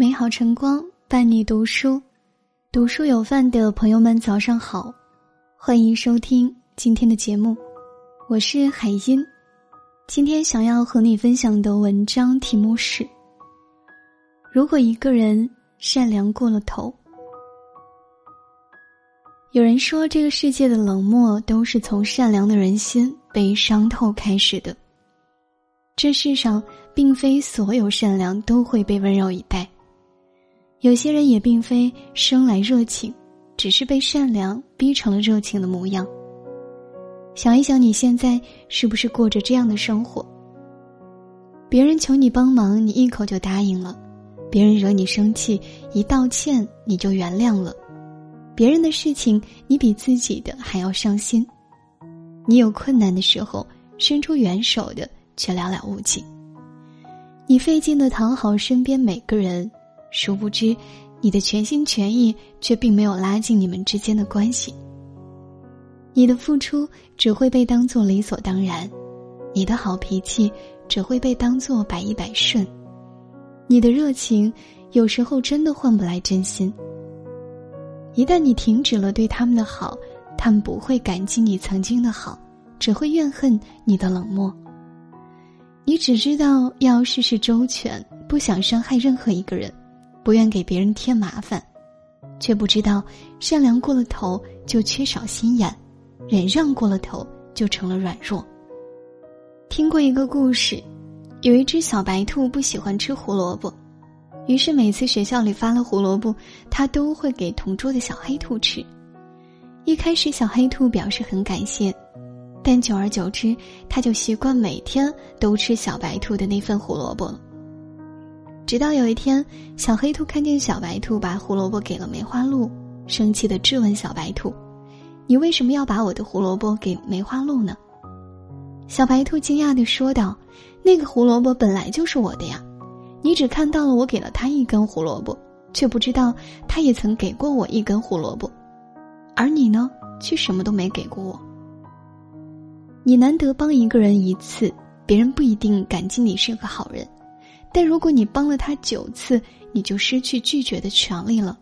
美好晨光伴你读书，读书有饭的朋友们早上好，欢迎收听今天的节目，我是海音。今天想要和你分享的文章题目是：如果一个人善良过了头。有人说，这个世界的冷漠都是从善良的人心被伤透开始的。这世上并非所有善良都会被温柔以待。有些人也并非生来热情，只是被善良逼成了热情的模样。想一想，你现在是不是过着这样的生活？别人求你帮忙，你一口就答应了；别人惹你生气，一道歉你就原谅了；别人的事情你比自己的还要伤心。你有困难的时候，伸出援手的却寥寥无几。你费劲的讨好身边每个人。殊不知，你的全心全意却并没有拉近你们之间的关系。你的付出只会被当做理所当然，你的好脾气只会被当做百依百顺，你的热情有时候真的换不来真心。一旦你停止了对他们的好，他们不会感激你曾经的好，只会怨恨你的冷漠。你只知道要事事周全，不想伤害任何一个人。不愿给别人添麻烦，却不知道善良过了头就缺少心眼，忍让过了头就成了软弱。听过一个故事，有一只小白兔不喜欢吃胡萝卜，于是每次学校里发了胡萝卜，它都会给同桌的小黑兔吃。一开始，小黑兔表示很感谢，但久而久之，它就习惯每天都吃小白兔的那份胡萝卜了。直到有一天，小黑兔看见小白兔把胡萝卜给了梅花鹿，生气的质问小白兔：“你为什么要把我的胡萝卜给梅花鹿呢？”小白兔惊讶的说道：“那个胡萝卜本来就是我的呀，你只看到了我给了他一根胡萝卜，却不知道他也曾给过我一根胡萝卜，而你呢，却什么都没给过我。你难得帮一个人一次，别人不一定感激你是个好人。”但如果你帮了他九次，你就失去拒绝的权利了，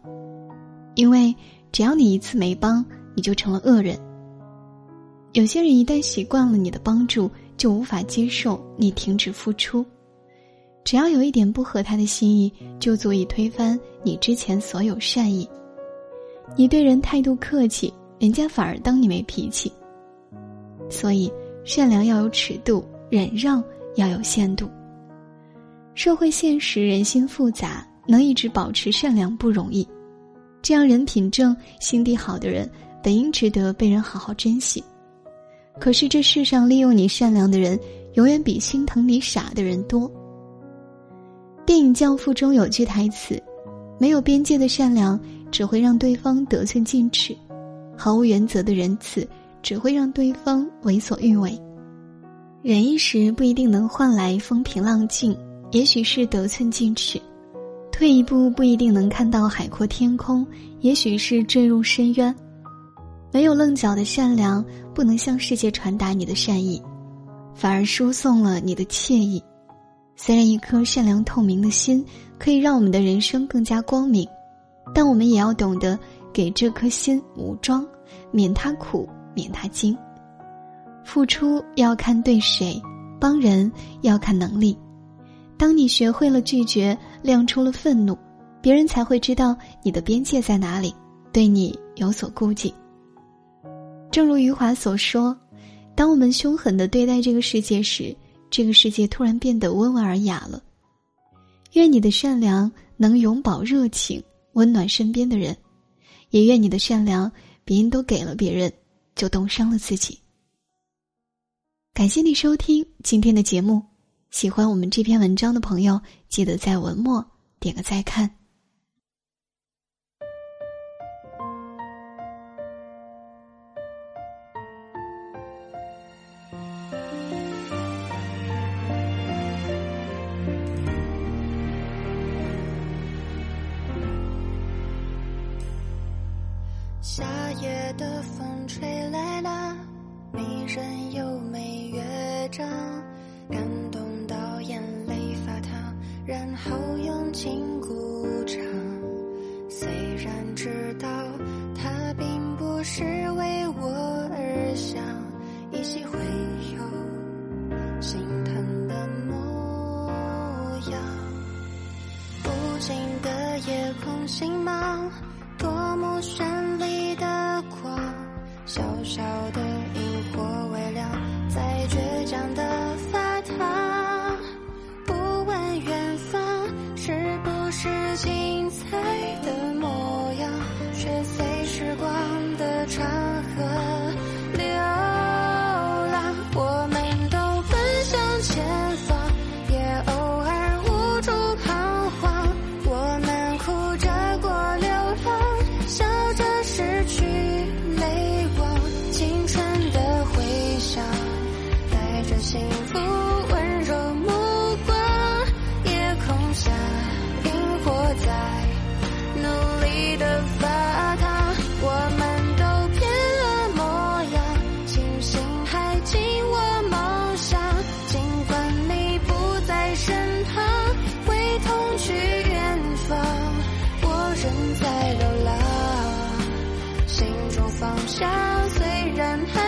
因为只要你一次没帮，你就成了恶人。有些人一旦习惯了你的帮助，就无法接受你停止付出，只要有一点不合他的心意，就足以推翻你之前所有善意。你对人态度客气，人家反而当你没脾气。所以，善良要有尺度，忍让要有限度。社会现实，人心复杂，能一直保持善良不容易。这样人品正、心地好的人，本应值得被人好好珍惜。可是这世上利用你善良的人，永远比心疼你傻的人多。电影《教父》中有句台词：“没有边界的善良，只会让对方得寸进尺；毫无原则的仁慈，只会让对方为所欲为。忍一时不一定能换来风平浪静。”也许是得寸进尺，退一步不一定能看到海阔天空；也许是坠入深渊。没有棱角的善良，不能向世界传达你的善意，反而输送了你的惬意。虽然一颗善良透明的心可以让我们的人生更加光明，但我们也要懂得给这颗心武装，免它苦，免它惊。付出要看对谁，帮人要看能力。当你学会了拒绝，亮出了愤怒，别人才会知道你的边界在哪里，对你有所顾忌。正如余华所说：“当我们凶狠的对待这个世界时，这个世界突然变得温文尔雅了。”愿你的善良能永葆热情，温暖身边的人；也愿你的善良，别人都给了别人，就冻伤了自己。感谢你收听今天的节目。喜欢我们这篇文章的朋友，记得在文末点个再看。夏夜的风吹都是为我而想，依稀会有心疼的模样，无尽的夜空星芒，多么绚丽的光，小小的萤火微亮，在倔强的发烫，不问远方是不是精彩。幸福温柔目光，夜空下萤火在努力的发烫。我们都变了模样，星星还紧握梦想。尽管你不在身旁，会同去远方，我仍在流浪，心中方向虽然还。